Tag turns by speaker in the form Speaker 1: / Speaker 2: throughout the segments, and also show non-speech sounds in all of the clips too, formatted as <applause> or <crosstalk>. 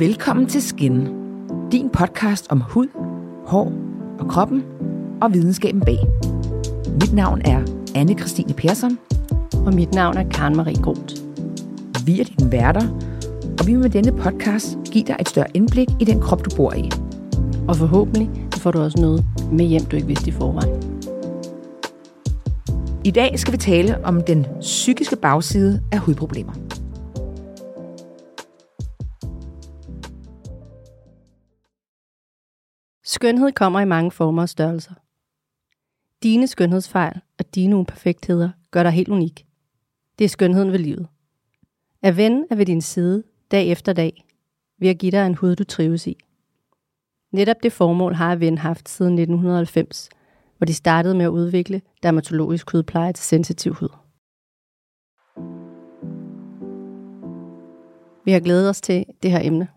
Speaker 1: Velkommen til Skin, din podcast om hud, hår og kroppen og videnskaben bag. Mit navn er anne Christine Persson.
Speaker 2: Og mit navn er Karen Marie Groth.
Speaker 1: Vi er dine værter, og vi vil med denne podcast give dig et større indblik i den krop, du bor i.
Speaker 2: Og forhåbentlig får du også noget med hjem, du ikke vidste i forvejen.
Speaker 1: I dag skal vi tale om den psykiske bagside af hudproblemer.
Speaker 2: Skønhed kommer i mange former og størrelser. Dine skønhedsfejl og dine uperfektheder gør dig helt unik. Det er skønheden ved livet. At ven er ved din side dag efter dag, ved at give dig en hud, du trives i. Netop det formål har Ven haft siden 1990, hvor de startede med at udvikle dermatologisk hudpleje til sensitiv hud. Vi har glædet os til det her emne,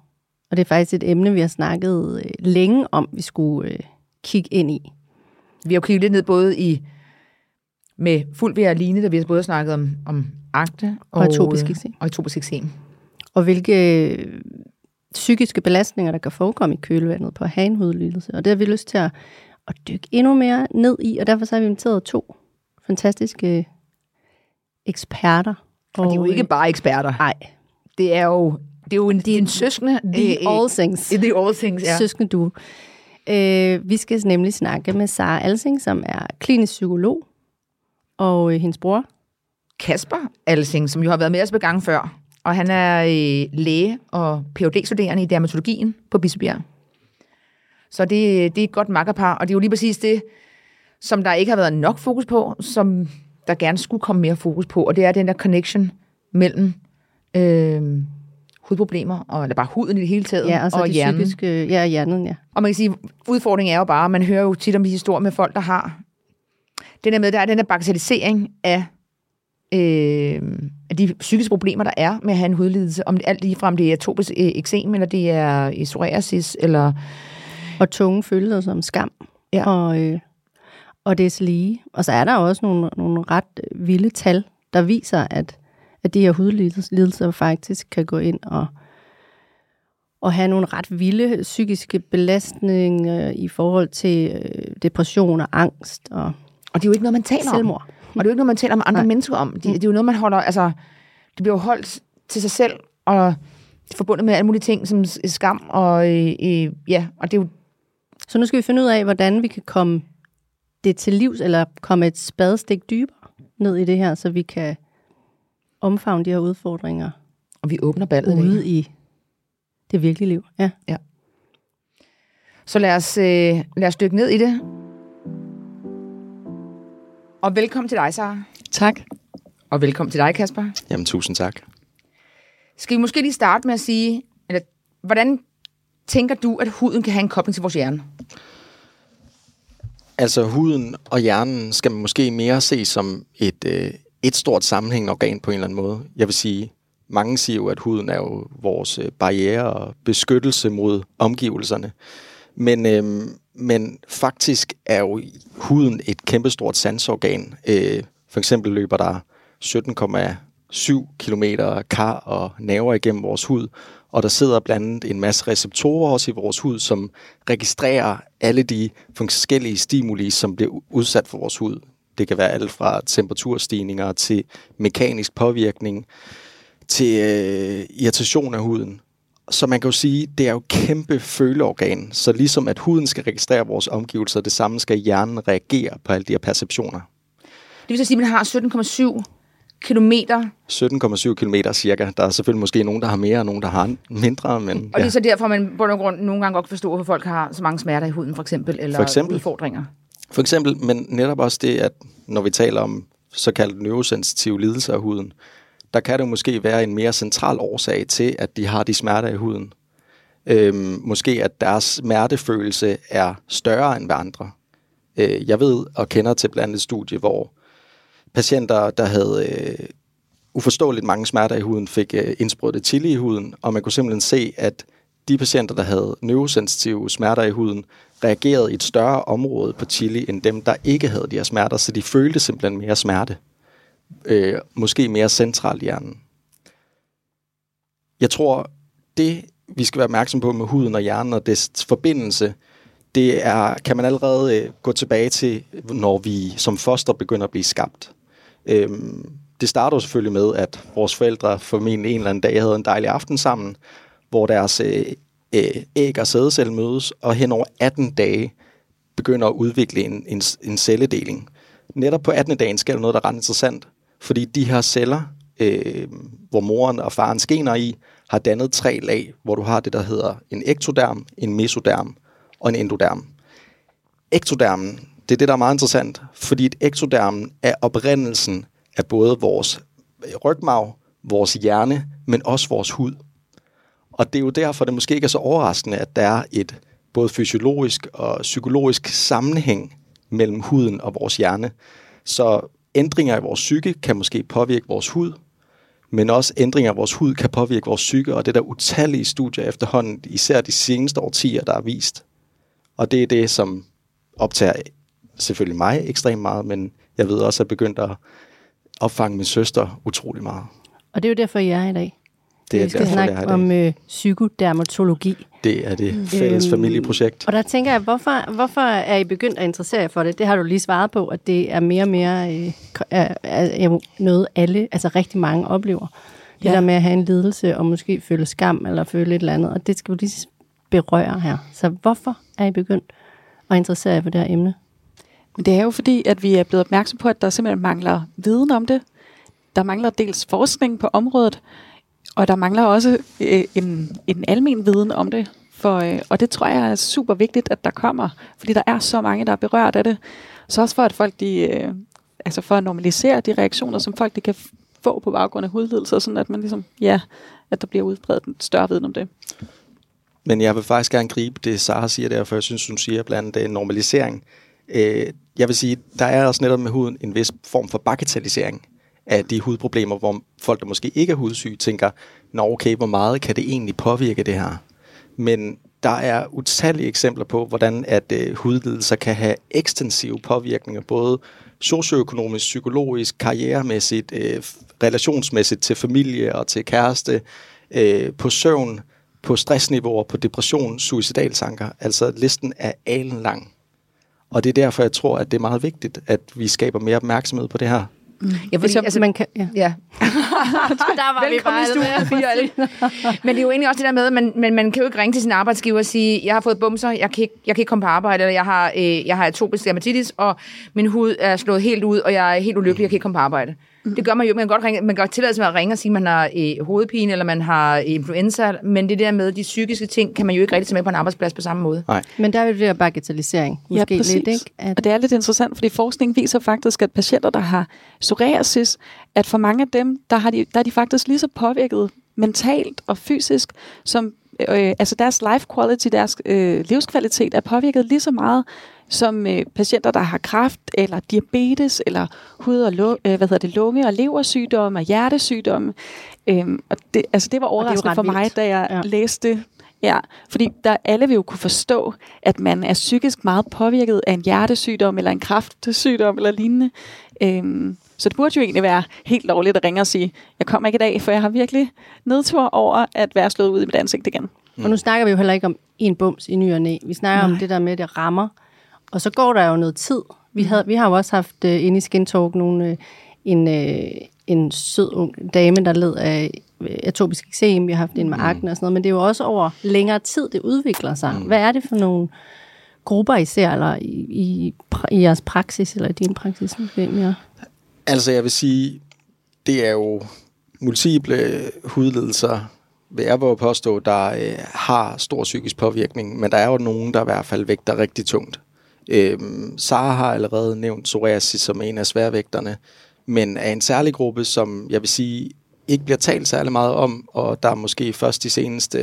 Speaker 2: og det er faktisk et emne, vi har snakket øh, længe om, vi skulle øh, kigge ind i.
Speaker 1: Vi har jo kigget lidt ned både i med fuld ved line, der vi har både snakket om, om akte
Speaker 2: og, og atopisk eksem.
Speaker 1: Og atopisk eksem.
Speaker 2: Og hvilke øh, psykiske belastninger, der kan forekomme i kølevandet på at have en hudlidelse. Og det har vi lyst til at, at dykke endnu mere ned i, og derfor så har vi inviteret to fantastiske eksperter.
Speaker 1: Og, og de er jo ikke bare eksperter.
Speaker 2: Nej.
Speaker 1: Det er jo det er jo en, de, en søskende...
Speaker 2: The øh, All Things.
Speaker 1: The All Things, ja.
Speaker 2: Søskende du. Øh, vi skal nemlig snakke med Sara Alsing, som er klinisk psykolog, og øh, hendes bror.
Speaker 1: Kasper Alsing, som jo har været med os på gang før. Og han er øh, læge og phd studerende i dermatologien på Bispebjerg. Så det, det er et godt makkerpar, og det er jo lige præcis det, som der ikke har været nok fokus på, som der gerne skulle komme mere fokus på, og det er den der connection mellem øh, hudproblemer, og, eller bare huden i det hele taget,
Speaker 2: ja, og, så
Speaker 1: og
Speaker 2: det
Speaker 1: hjernen.
Speaker 2: Psykiske, ja, hjernen, ja.
Speaker 1: Og man kan sige, udfordringen er jo bare, man hører jo tit om historier med folk, der har den der med, der er den der bagatellisering af, øh, af de psykiske problemer, der er med at have en hudlidelse. Om alt lige frem det er atopisk øh, eksem, eller det er psoriasis, eller...
Speaker 2: Og tunge følelser som skam.
Speaker 1: Ja.
Speaker 2: Og, øh, og det er lige. Og så er der også nogle, nogle ret vilde tal, der viser, at, at de her hudlidelser faktisk kan gå ind og, og have nogle ret vilde psykiske belastninger i forhold til øh, depression og angst og
Speaker 1: Og det er jo ikke noget, man taler
Speaker 2: selvmord.
Speaker 1: om. Og det er jo ikke noget, man taler med andre
Speaker 2: Nej.
Speaker 1: mennesker om. Det, det er jo noget, man holder... Altså, det bliver jo holdt til sig selv, og det forbundet med alle mulige ting, som skam, og øh, øh, ja, og det er jo...
Speaker 2: Så nu skal vi finde ud af, hvordan vi kan komme det til livs, eller komme et spadestik dybere ned i det her, så vi kan omfavne de her udfordringer
Speaker 1: Og vi åbner ballet
Speaker 2: ude i det virkelige liv. Ja.
Speaker 1: Så lad os, øh, lad os dykke ned i det. Og velkommen til dig, Sara.
Speaker 3: Tak.
Speaker 1: Og velkommen til dig, Kasper.
Speaker 3: Jamen, tusind tak.
Speaker 1: Skal vi måske lige starte med at sige, eller, hvordan tænker du, at huden kan have en kobling til vores hjerne?
Speaker 3: Altså, huden og hjernen skal man måske mere se som et, øh, et stort sammenhængende organ på en eller anden måde. Jeg vil sige, mange siger jo, at huden er jo vores øh, barriere og beskyttelse mod omgivelserne. Men, øh, men faktisk er jo huden et kæmpestort sansorgan. Øh, for eksempel løber der 17,7 km kar og nerver igennem vores hud, og der sidder blandt andet en masse receptorer også i vores hud, som registrerer alle de forskellige stimuli, som bliver udsat for vores hud. Det kan være alt fra temperaturstigninger til mekanisk påvirkning, til øh, irritation af huden. Så man kan jo sige, det er jo kæmpe føleorgan. Så ligesom at huden skal registrere vores omgivelser, det samme skal hjernen reagere på alle de her perceptioner.
Speaker 1: Det vil så sige, at man har 17,7 kilometer,
Speaker 3: 17,7 km cirka. Der er selvfølgelig måske nogen, der har mere, og nogen, der har mindre. Men,
Speaker 1: og det er så derfor, man på nogen grund nogle gange godt kan forstå, at folk har så mange smerter i huden, for eksempel, eller
Speaker 3: For eksempel.
Speaker 1: udfordringer.
Speaker 3: For eksempel, men netop også det, at når vi taler om såkaldt neurosensitive lidelser af huden, der kan det måske være en mere central årsag til, at de har de smerter i huden. Øhm, måske at deres smertefølelse er større end ved andre. Øh, jeg ved og kender til blandt andet et studie, hvor patienter, der havde øh, uforståeligt mange smerter i huden, fik øh, indsprøjtet chili i huden, og man kunne simpelthen se, at de patienter, der havde neurosensitive smerter i huden, reagerede i et større område på chili, end dem, der ikke havde de her smerter, så de følte simpelthen mere smerte. Øh, måske mere centralt i hjernen. Jeg tror, det vi skal være opmærksom på med huden og hjernen og dets forbindelse, det er, kan man allerede øh, gå tilbage til, når vi som foster begynder at blive skabt. Øhm, det starter selvfølgelig med, at vores forældre formentlig en eller anden dag havde en dejlig aften sammen, hvor deres øh, øh, æg og sædecelle mødes, og hen over 18 dage begynder at udvikle en, en, en celledeling. Netop på 18. dagen sker der noget, der er ret interessant, fordi de her celler, øh, hvor moren og faren skener i, har dannet tre lag, hvor du har det, der hedder en ektoderm, en mesoderm og en endoderm. Ektodermen, det er det, der er meget interessant, fordi ektodermen er oprindelsen af både vores rygmarv, vores hjerne, men også vores hud. Og det er jo derfor, det måske ikke er så overraskende, at der er et både fysiologisk og psykologisk sammenhæng mellem huden og vores hjerne. Så ændringer i vores psyke kan måske påvirke vores hud, men også ændringer af vores hud kan påvirke vores psyke, og det er der utallige studier efterhånden, især de seneste årtier, der er vist. Og det er det, som optager selvfølgelig mig ekstremt meget, men jeg ved også, at jeg begyndt at opfange min søster utrolig meget.
Speaker 2: Og det er jo derfor, jeg er i dag.
Speaker 3: Det er
Speaker 2: vi skal snakke
Speaker 3: det.
Speaker 2: om øh, psykodermatologi.
Speaker 3: Det er det fælles
Speaker 2: Øhm,
Speaker 3: familieprojekt.
Speaker 2: Og der tænker jeg, hvorfor, hvorfor er I begyndt at interessere jer for det? Det har du lige svaret på, at det er mere og mere øh, er, er, er noget alle, altså rigtig mange oplever. Det
Speaker 4: Ja.
Speaker 2: der med at have en lidelse og måske føle skam eller føle et eller andet, og det skal vi lige berøre her. Så hvorfor er I begyndt at interessere jer for det her emne?
Speaker 4: Men det er jo fordi, at vi er blevet opmærksom på, at der simpelthen mangler viden om det. Der mangler dels forskning på området, og der mangler også øh, en, en almen viden om det. For, øh, og det tror jeg er super vigtigt, at der kommer, fordi der er så mange, der er berørt af det. Så også for, at folk de, øh, altså for at normalisere de reaktioner, som folk de kan få på baggrund af hudlidelser, sådan at man ligesom, ja, at der bliver udbredt en større viden om det.
Speaker 3: Men jeg vil faktisk gerne gribe det, Sara siger der, for jeg synes, hun siger blandt andet normalisering. Øh, jeg vil sige, der er også netop med huden en vis form for bagatellisering af de hudproblemer, hvor folk, der måske ikke er hudsyge, tænker, nå okay, hvor meget kan det egentlig påvirke det her? Men der er utallige eksempler på, hvordan at øh, hudlidelser kan have ekstensive påvirkninger, både socioøkonomisk, psykologisk, karrieremæssigt, øh, relationsmæssigt til familie og til kæreste, øh, på søvn, på stressniveauer, på depression, suicidaltanker. Altså listen er alen lang. Og det er derfor, jeg tror, at det er meget vigtigt, at vi skaber mere opmærksomhed på det her.
Speaker 1: Ja,
Speaker 2: Hvis jeg, altså, man kan, ja.
Speaker 1: ja. <laughs>
Speaker 2: Der var
Speaker 1: Velkommen i studiet, Fie og alle. Men det er jo egentlig også det der med, at man, man, man kan jo ikke ringe til sin arbejdsgiver og sige, jeg har fået bumser, jeg kan ikke, jeg kan ikke komme på arbejde, eller jeg har, øh, jeg har atopisk dermatitis, og min hud er slået helt ud, og jeg er helt ulykkelig, jeg kan ikke komme på arbejde. Det gør man jo. Man kan godt, ringe, man kan godt tillade sig med at ringe og sige, at man har øh, hovedpine, eller man har øh, influenza, men det der med de psykiske ting, kan man jo ikke rigtig tage med på en arbejdsplads på samme måde.
Speaker 3: Nej.
Speaker 2: Men der er jo det der bagatellisering. Måske lidt, ikke? At,
Speaker 4: Og det er lidt interessant, fordi forskning viser faktisk, at patienter, der har psoriasis, at for mange af dem, der, har de, der er de faktisk lige så påvirket mentalt og fysisk, som øh, altså deres life quality, deres øh, livskvalitet er påvirket lige så meget som øh, patienter, der har kræft eller diabetes eller hud- og lu- øh, hvad hedder det, lunge- og leversygdomme og hjertesygdomme. Øhm, og det, altså det var overraskende
Speaker 2: ret
Speaker 4: for mig,
Speaker 2: vildt.
Speaker 4: da jeg
Speaker 2: Ja.
Speaker 4: læste det. Ja, fordi der alle vil jo kunne forstå, at man er psykisk meget påvirket af en hjertesygdom eller en kræftsygdom eller lignende. Øhm, så det burde jo egentlig være helt lovligt at ringe og sige, jeg kommer ikke i dag, for jeg har virkelig nedtur over at være slået ud i mit ansigt igen.
Speaker 2: Og nu snakker vi jo heller ikke om en bums i ny og næ. Vi snakker Nej. om det der med, at det rammer. Og så går der jo noget tid. Vi, havde, vi har jo også haft uh, inde i Skin Talk nogle, uh, en, uh, en sød ung dame, der led af øh, atopisk eksem. Vi har haft en med akne og sådan noget. Men det er jo også over længere tid, det udvikler sig. Hvad er det for nogle grupper, I ser, eller i, i, i jeres praksis, eller i din praksis? Hvem jeg?
Speaker 3: Altså jeg vil sige, det er jo multiple hudlidelser, vil jeg påstå, der øh, har stor psykisk påvirkning, men der er jo nogen, der i hvert fald vægter rigtig tungt. Øhm, Sara har allerede nævnt psoriasis som en af sværvægterne, men er en særlig gruppe, som jeg vil sige, ikke bliver talt særlig meget om, og der er måske først de seneste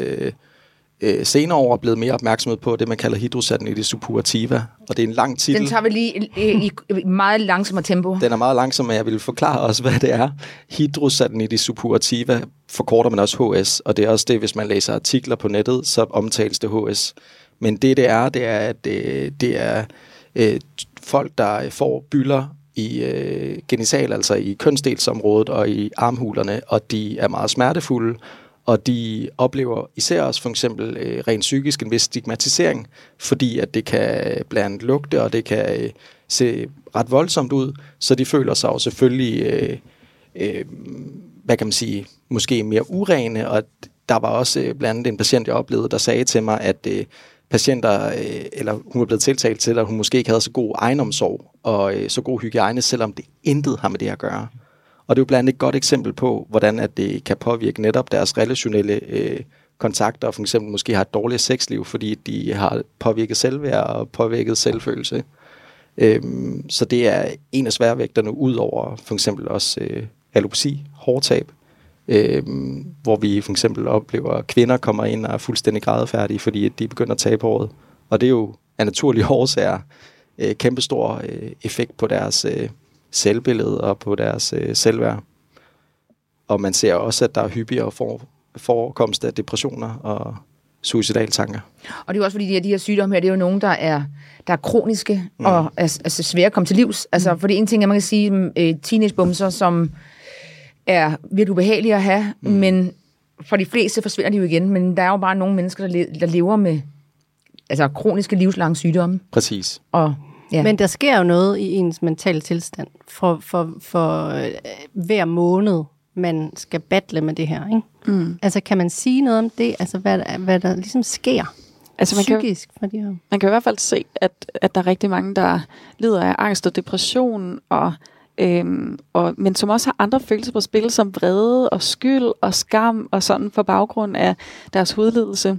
Speaker 3: øh, senere år er blevet mere opmærksomhed på det, man kalder hydrosatinitis suppurativa, og det er en lang titel.
Speaker 1: Den tager vi lige i, i, i meget langsommere tempo.
Speaker 3: Den er meget langsom, men jeg vil forklare også, hvad det er. Hydrosatinitis suppurativa forkorter man også HS, og det er også det, hvis man læser artikler på nettet, så omtales det HS. Men det, det er, det er, at det, det er øh, folk, der øh, får bylder i øh, genital, altså i kønsdelsområdet og i armhulerne, og de er meget smertefulde, og de oplever især også for eksempel øh, rent psykisk en vis stigmatisering, fordi at det kan blandt lugte, og det kan øh, se ret voldsomt ud, så de føler sig jo selvfølgelig, øh, øh, hvad kan man sige, måske mere urene, og der var også øh, blandt andet en patient, jeg oplevede, der sagde til mig, at øh, patienter, øh, eller hun er blevet tiltalt til, at hun måske ikke havde så god egenomsorg og øh, så god hygiejne, selvom det intet har med det at gøre. Og det er jo blandt andet et godt eksempel på, hvordan at det kan påvirke netop deres relationelle øh, kontakter, og for eksempel måske har et dårligt sexliv, fordi de har påvirket selvværd og påvirket selvfølelse. Øhm, så det er en af sværvægterne, ud over for eksempel også øh, alopsi, hårtab, øh, hvor vi for eksempel oplever, at kvinder kommer ind og er fuldstændig grædefærdige, fordi de begynder at tabe håret. Og det er jo af naturlige <laughs> årsager øh, kæmpestor øh, effekt på deres øh, selvbillede og på deres øh, selvværd. Og man ser også, at der er hyppigere for, forekomst af depressioner og suicidale tanker.
Speaker 1: Og det er jo også fordi, de her, de her sygdomme her, det er jo nogen, der er, der er kroniske mm. og er, altså svære at komme til livs. Altså, mm. for det ene ting, at man kan sige, øh, teenagebumser, som er virkelig ubehagelige at have, mm. men for de fleste forsvinder de jo igen. Men der er jo bare nogle mennesker, der, le- der lever med altså, kroniske livslange sygdomme.
Speaker 3: Præcis.
Speaker 1: Og, ja.
Speaker 2: Men der sker jo noget i ens mentale tilstand for, for, for øh, hver måned, man skal battle med det her. Ikke?
Speaker 4: Mm.
Speaker 2: Altså kan man sige noget om det? Altså hvad, der- hvad der ligesom sker
Speaker 4: Altså man kan,
Speaker 2: psykisk for de her?
Speaker 4: man kan i hvert fald se, at, at der er rigtig mange, der lider af angst og depression, og, øhm, og, men som også har andre følelser på spil, som vrede og skyld og skam og sådan for baggrund af deres hudlidelse.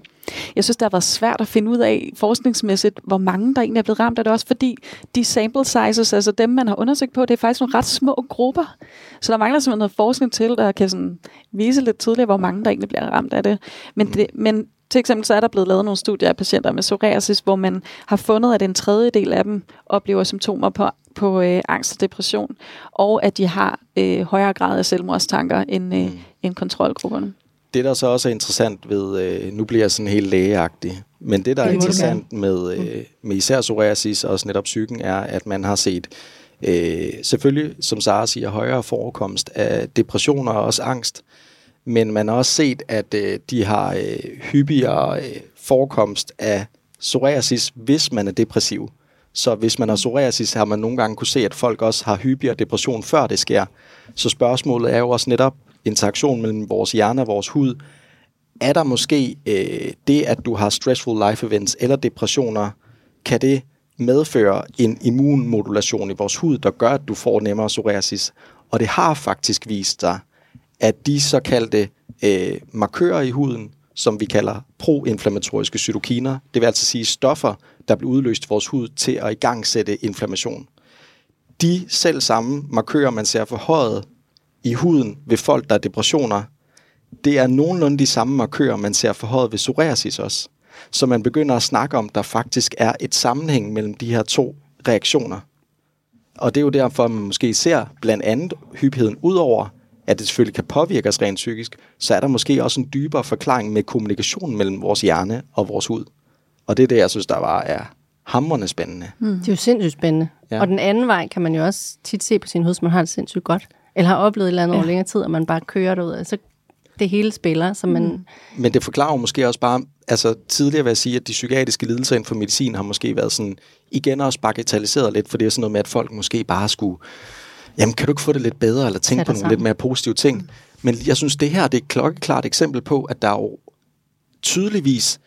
Speaker 4: Jeg synes, det har været svært at finde ud af forskningsmæssigt, hvor mange der egentlig er blevet ramt af det, også fordi de sample sizes, altså dem, man har undersøgt på, det er faktisk nogle ret små grupper. Så der mangler simpelthen noget forskning til, der kan sådan vise lidt tydeligere, hvor mange der egentlig bliver ramt af det. Men, det, men til eksempel så er der blevet lavet nogle studier af patienter med psoriasis, hvor man har fundet, at en tredjedel af dem oplever symptomer på, på øh, angst og depression, og at de har øh, højere grad af selvmordstanker end, øh,
Speaker 3: Mm.
Speaker 4: end kontrolgrupperne.
Speaker 3: Det, der så også er interessant ved, øh, nu bliver jeg sådan helt lægeagtig, men det, der er
Speaker 1: Det
Speaker 3: interessant med, øh, med især psoriasis og også netop psyken, er, at man har set øh, selvfølgelig, som Sara siger, højere forekomst af depressioner og også angst, men man har også set, at øh, de har øh, hyppigere øh, forekomst af psoriasis, hvis man er depressiv. Så hvis man har psoriasis, har man nogle gange kunne se, at folk også har hyppigere depression, før det sker. Så spørgsmålet er jo også netop interaktion mellem vores hjerne og vores hud. Er der måske øh, det, at du har stressful life events eller depressioner, kan det medføre en immunmodulation i vores hud, der gør, at du får nemmere psoriasis? Og det har faktisk vist sig, at de såkaldte øh, markører i huden, som vi kalder proinflammatoriske cytokiner, det vil altså sige stoffer, der bliver udløst i vores hud til at igangsætte inflammation. De selv samme markører, man ser forhøjet i huden ved folk, der har depressioner, det er nogenlunde de samme markører, man ser forhøjet ved psoriasis også. Så man begynder at snakke om, at der faktisk er et sammenhæng mellem de her to reaktioner. Og det er jo derfor, man måske ser blandt andet hyppigheden ud over, at det selvfølgelig kan påvirke os rent psykisk, så er der måske også en dybere forklaring med kommunikationen mellem vores hjerne og vores hud. Og det er det, jeg synes, der bare er hamrende spændende.
Speaker 2: Det er jo sindssygt spændende.
Speaker 3: Ja.
Speaker 2: Ja. Og den anden vej kan man jo også tit se på sin hud, hvis man har det sindssygt godt. Eller har oplevet et eller andet ja. over længere tid, og man bare kører derud. Altså, det hele spiller, så man... Mm.
Speaker 3: Men det forklarer måske også bare, altså tidligere vil jeg sige, at de psykiatriske lidelser inden for medicin har måske været sådan, igen også bagatelliseret lidt, for det er sådan noget med, at folk måske bare skulle, jamen kan du ikke få det lidt bedre, eller tænke på nogle lidt
Speaker 2: sammen.
Speaker 3: mere positive ting. Men jeg synes, det her det er et klokkeklart eksempel på, at der er jo tydeligvis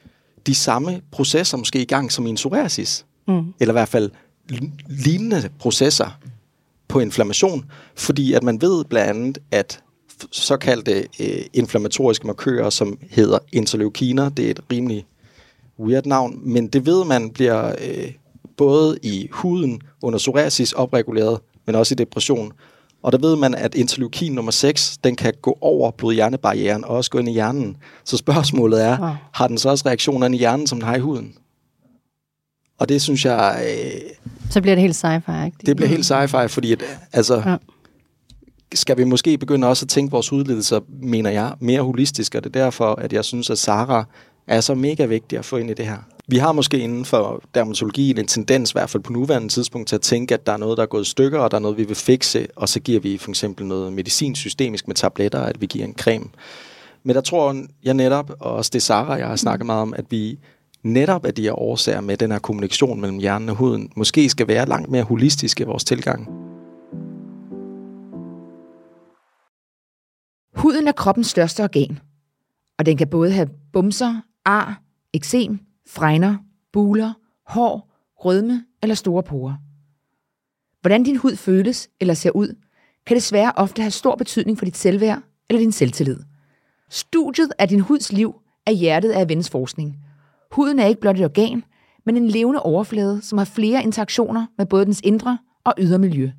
Speaker 3: de samme processer måske i gang som i en psoriasis.
Speaker 2: Mm.
Speaker 3: Eller i hvert fald li- lignende processer på inflammation, fordi at man ved blandt andet, at såkaldte øh, inflammatoriske markører, som hedder interleukiner, det er et rimelig weird navn, men det ved man bliver øh, både i huden under psoriasis opreguleret, men også i depression. Og der ved man, at interleukin nummer 6, den kan gå over blod-hjernebarrieren og også gå ind i hjernen. Så spørgsmålet er,
Speaker 2: Wow.
Speaker 3: har den så også reaktioner ind i hjernen, som den har i huden? Og det synes jeg, øh,
Speaker 2: Så bliver det helt sci-fi, ikke?
Speaker 3: det bliver helt sci-fi, fordi at, altså,
Speaker 2: Ja.
Speaker 3: skal vi måske begynde også at tænke vores udledelser, mener jeg, mere holistisk, og det er derfor, at jeg synes, at Sara er så mega vigtig at få ind i det her. Vi har måske inden for dermatologien en tendens, i hvert fald på nuværende tidspunkt, til at tænke, at der er noget, der er gået i stykker, og der er noget, vi vil fikse, og så giver vi for eksempel noget medicin systemisk med tabletter, at vi giver en creme. Men der tror jeg netop, og også det Sara jeg har snakket meget om, at vi netop af de her årsager med den her kommunikation mellem hjernen og huden, måske skal være langt mere holistisk i vores tilgang.
Speaker 1: Huden er kroppens største organ, og den kan både have bumser, ar, eksem, fregner, buler, hår, rødme eller store porer. Hvordan din hud føles eller ser ud, kan desværre ofte have stor betydning for dit selvværd eller din selvtillid. Studiet af din huds liv er hjertet af Vens forskning. Huden er ikke blot et organ, men en levende overflade, som har flere interaktioner med både dens indre og ydre miljø.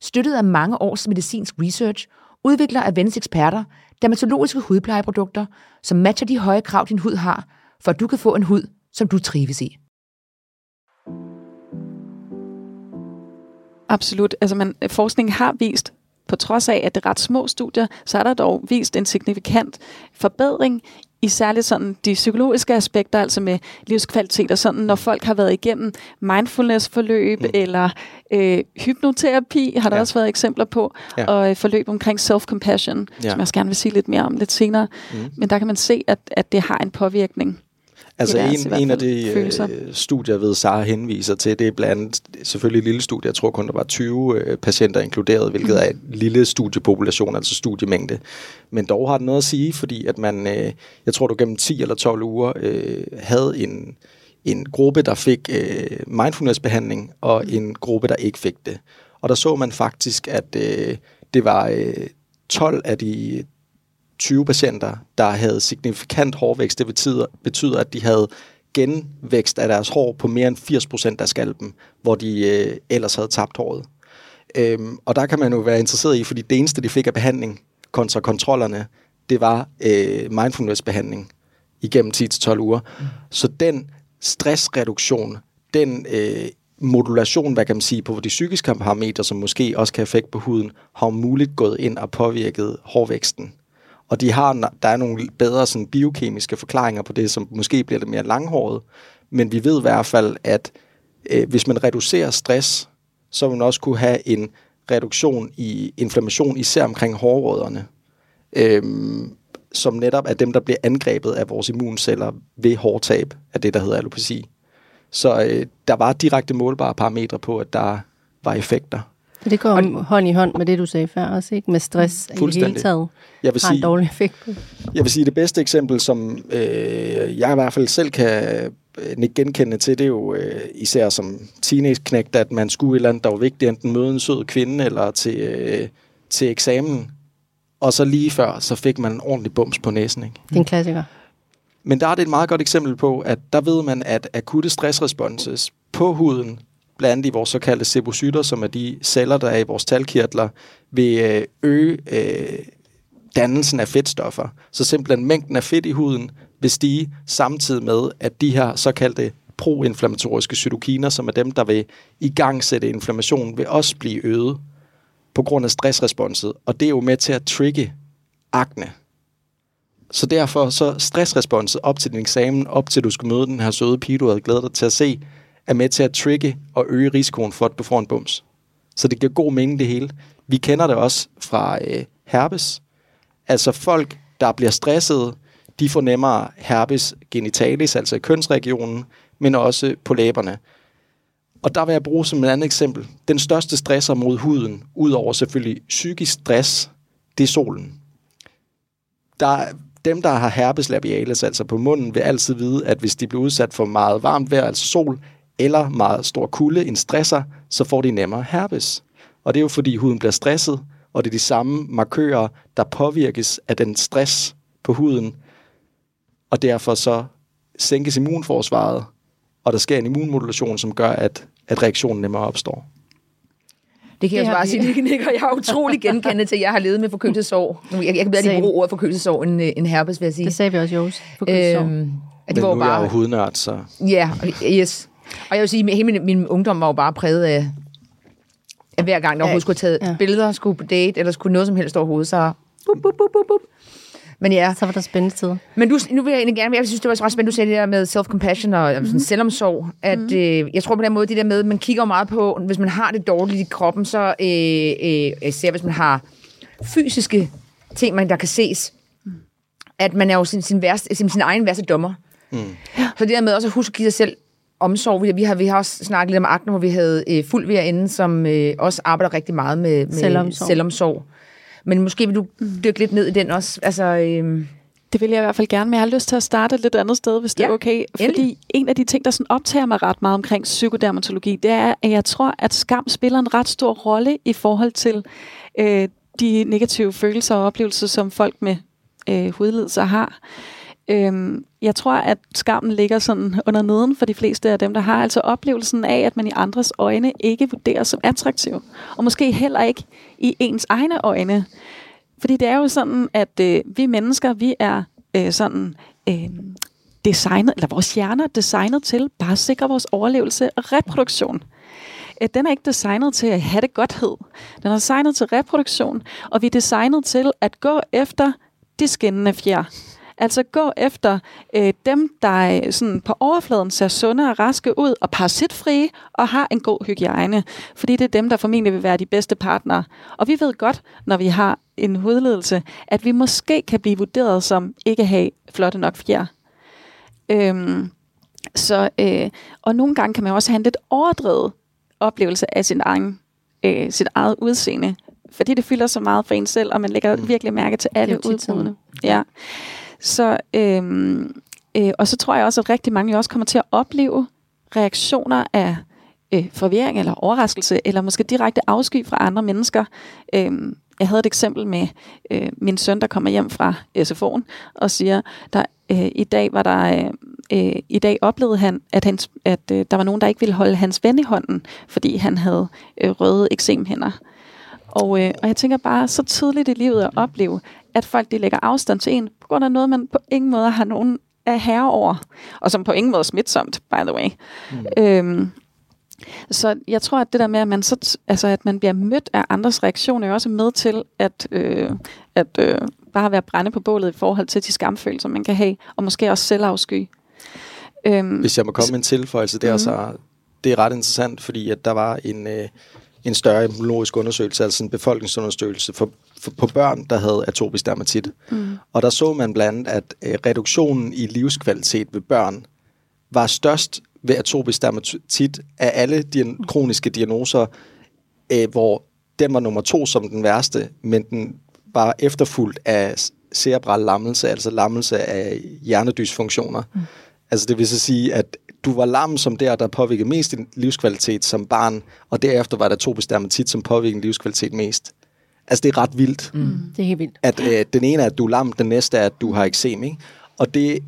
Speaker 1: Støttet af mange års medicinsk research, udvikler Avens eksperter dermatologiske hudplejeprodukter, som matcher de høje krav, din hud har, for at du kan få en hud, som du trives i.
Speaker 4: Absolut. Altså man, øh, forskningen har vist, på trods af, at det er ret små studier, så er der dog vist en signifikant forbedring i særligt sådan de psykologiske aspekter, altså med livskvalitet og sådan, når folk har været igennem mindfulness-forløb mm. eller øh, hypnoterapi, har der ja. også været eksempler på, ja. og øh, forløb omkring self-compassion, ja. som jeg også gerne vil sige lidt mere om lidt senere. Mm. Men der kan man se, at, at det har en påvirkning.
Speaker 3: Altså en, en af de følelser. øh, studier, ved Sara henviser til, det er blandt andet selvfølgelig et lille studie. Jeg tror kun, der var 20 øh, patienter inkluderet, hvilket mm. er en lille studiepopulation, altså studiemængde. Men dog har det noget at sige, fordi at man, øh, jeg tror du gennem 10 eller 12 uger havde en, en gruppe, der fik mindfulness-behandling, og en gruppe, der ikke fik det. Og der så man faktisk, at det var øh, 12 af de 20 patienter, der havde signifikant hårvækst. Det betyder, betyder, at de havde genvækst af deres hår på mere end 80% af skalpen, hvor de øh, ellers havde tabt håret. Øhm, og der kan man jo være interesseret i, fordi det eneste, de fik af behandling kontra kontrollerne, det var øh, mindfulness-behandling igennem 10-12 uger. Mm. Så den stressreduktion, den øh, modulation, hvad kan man sige, på de psykiske parametre, som måske også kan have effekt på huden, har muligt gået ind og påvirket hårvæksten. Og de har, der er nogle bedre sådan, biokemiske forklaringer på det, som måske bliver lidt mere langhåret. Men vi ved i hvert fald, at øh, hvis man reducerer stress, så vil man også kunne have en reduktion i inflammation, især omkring hårrødderne, øh, som netop er dem, der bliver angrebet af vores immunceller ved hårtab, af det, der hedder alopeci. Så øh, der var direkte målbare parametre på, at der var effekter.
Speaker 2: Så det går og, hånd i hånd med det, du sagde før også, ikke? Med stress i hele taget
Speaker 3: jeg vil
Speaker 2: har
Speaker 3: sige,
Speaker 2: en dårlig effekt på.
Speaker 3: Jeg vil sige, det bedste eksempel, som øh, jeg i hvert fald selv kan øh, genkende til, det er jo øh, især som teenage-knægt, at man skulle et eller andet, der var vigtigt, enten møde en sød kvinde eller til, øh, til eksamen. Og så lige før, så fik man en ordentlig bums på næsen. Ikke?
Speaker 2: Det er en klassiker.
Speaker 3: Men der er det et meget godt eksempel på, at der ved man, at akutte stressresponses på huden blandt andet i vores såkaldte sebocytter, som er de celler, der er i vores talkirtler, vil øh, øge øh, dannelsen af fedtstoffer. Så simpelthen mængden af fedt i huden vil stige samtidig med, at de her såkaldte proinflammatoriske cytokiner, som er dem, der vil i gang sætte inflammation, vil også blive øget på grund af stressresponset. Og det er jo med til at trigge akne. Så derfor så stressresponset op til din eksamen, op til du skal møde den her søde pige, du havde glædet dig til at se, er med til at trigge og øge risikoen for, at du får en bums. Så det giver god mening det hele. Vi kender det også fra øh, herpes. Altså folk, der bliver stressede, de får nemmere herpes genitalis, altså i kønsregionen, men også på læberne. Og der vil jeg bruge som et andet eksempel. Den største stresser mod huden, udover selvfølgelig psykisk stress, det er solen. Der, dem, der har herpes labialis, altså på munden, vil altid vide, at hvis de bliver udsat for meget varmt vejr, altså sol, eller meget stor kulde, en stresser, så får de nemmere herpes. Og det er jo fordi huden bliver stresset, og det er de samme markører, der påvirkes af den stress på huden, og derfor så sænkes immunforsvaret, og der sker en immunmodulation, som gør, at, at reaktionen nemmere opstår.
Speaker 1: Det kan jeg jo bare sige, det nikker jeg er utrolig genkendende til. Jeg har levet med forkølelsesår. Jeg, jeg kan bedre lige bruge ordet forkølelsesår end, end herpes, vil jeg sige.
Speaker 2: Det sagde vi også, Jose. Forkølelsesår. Øhm,
Speaker 3: det Men var nu bare, er jeg jo hudnørd, så...
Speaker 1: Ja, yes. Og jeg vil sige, at hele min, min ungdom var jo bare præget af, at hver gang, der ja, skulle have taget ja. billeder, skulle på date, eller skulle noget som helst overhovedet, så... Bup, bup, bup, bup, bup. Men ja.
Speaker 2: Så var der spændende tid.
Speaker 1: Men du, nu vil jeg egentlig gerne, jeg synes, det var ret spændende, du sagde det der med self-compassion og mm-hmm. sådan selvomsorg. At, mm-hmm. øh, jeg tror på den måde, det der med, man kigger meget på, hvis man har det dårligt i kroppen, så øh, øh, især hvis man har fysiske ting, man der kan ses, at man er jo sin, sin, værste, sin, sin egen værste dommer. Mm. Så det der med også at huske at give sig selv omsorg. Vi, har, vi har også snakket lidt om Agner, hvor vi havde øh, fuld ved inde, som øh, også arbejder rigtig meget med, med
Speaker 2: Selvomsorg.
Speaker 1: selvomsorg. Men måske vil du dykke lidt ned i den også. Altså, øh,
Speaker 4: Det vil jeg i hvert fald gerne, men jeg har lyst til at starte et lidt andet sted, hvis det
Speaker 1: Ja,
Speaker 4: er okay. Fordi
Speaker 1: endelig.
Speaker 4: en af de ting, der sådan optager mig ret meget omkring psykodermatologi, det er, at jeg tror, at skam spiller en ret stor rolle i forhold til øh, de negative følelser og oplevelser, som folk med øh, hudlidelser har. Øhm, jeg tror, at skammen ligger sådan under neden for de fleste af dem, der har altså oplevelsen af, at man i andres øjne ikke vurderes som attraktiv. Og måske heller ikke i ens egne øjne. Fordi det er jo sådan, at øh, vi mennesker, vi er øh, sådan øh, designet, eller vores hjerner er designet til bare at sikre vores overlevelse og reproduktion. Øh, Den er ikke designet til at have det godthed. Den er designet til reproduktion, og vi er designet til at gå efter de skinnende fjer. Altså gå efter øh, dem, der øh, sådan på overfladen ser sunde og raske ud og parasitfrie og har en god hygiejne. Fordi det er dem, der formentlig vil være de bedste partnere. Og vi ved godt, når vi har en hudledelse, at vi måske kan blive vurderet som ikke have flotte nok fjer. Øhm, så, øh, og nogle gange kan man også have en lidt overdrevet oplevelse af sin egen, øh, sit eget udseende. Fordi det fylder så meget for en selv, og man lægger virkelig mærke til alle udbrudene. Ja. Så, øhm, øh, og så tror jeg også, at rigtig mange jo også kommer til at opleve reaktioner af øh, forvirring eller overraskelse, eller måske direkte afsky fra andre mennesker. Øhm, jeg havde et eksempel med øh, min søn, der kommer hjem fra SFO'en og siger, der øh, i dag var der øh, øh, i dag oplevede han, at, hans, at øh, der var nogen, der ikke ville holde hans ven i hånden, fordi han havde øh, røde eksemhænder. Og, øh, og jeg tænker bare, så tidligt i livet at opleve, at folk de lægger afstand til en, på grund af noget, man på ingen måde har nogen af herre over, og som på ingen måde er smitsomt, by the way. Mm. Øhm, så jeg tror, at det der med, at man, så, altså, at man bliver mødt af andres reaktioner, er også med til at, øh, at øh, bare være brænde på bålet i forhold til de skamfølelser, man kan have, og måske også selvafsky. Øhm,
Speaker 3: Hvis jeg må komme med en tilføjelse der, mm. så det er ret interessant, fordi at der var en, øh, en større immunologisk undersøgelse, altså en befolkningsundersøgelse for, på børn, der havde atopisk dermatit. Mm. Og der så man blandt andet, at øh, reduktionen i livskvalitet ved børn var størst ved atopisk dermatit af alle dian- kroniske diagnoser, øh, hvor den var nummer to som den værste, men den var efterfulgt af cerebral lammelse, altså lammelse af hjernedysfunktioner. Mm. Altså det vil så sige, at du var lam som der, der påvirkede mest din livskvalitet som barn, og derefter var der atopisk dermatit, som påvirkede din livskvalitet mest. Altså det er ret vildt, mm.
Speaker 2: Det er helt vildt.
Speaker 3: at øh, den ene er, at du er lam, den næste er, at du har eksem, ikke? Og det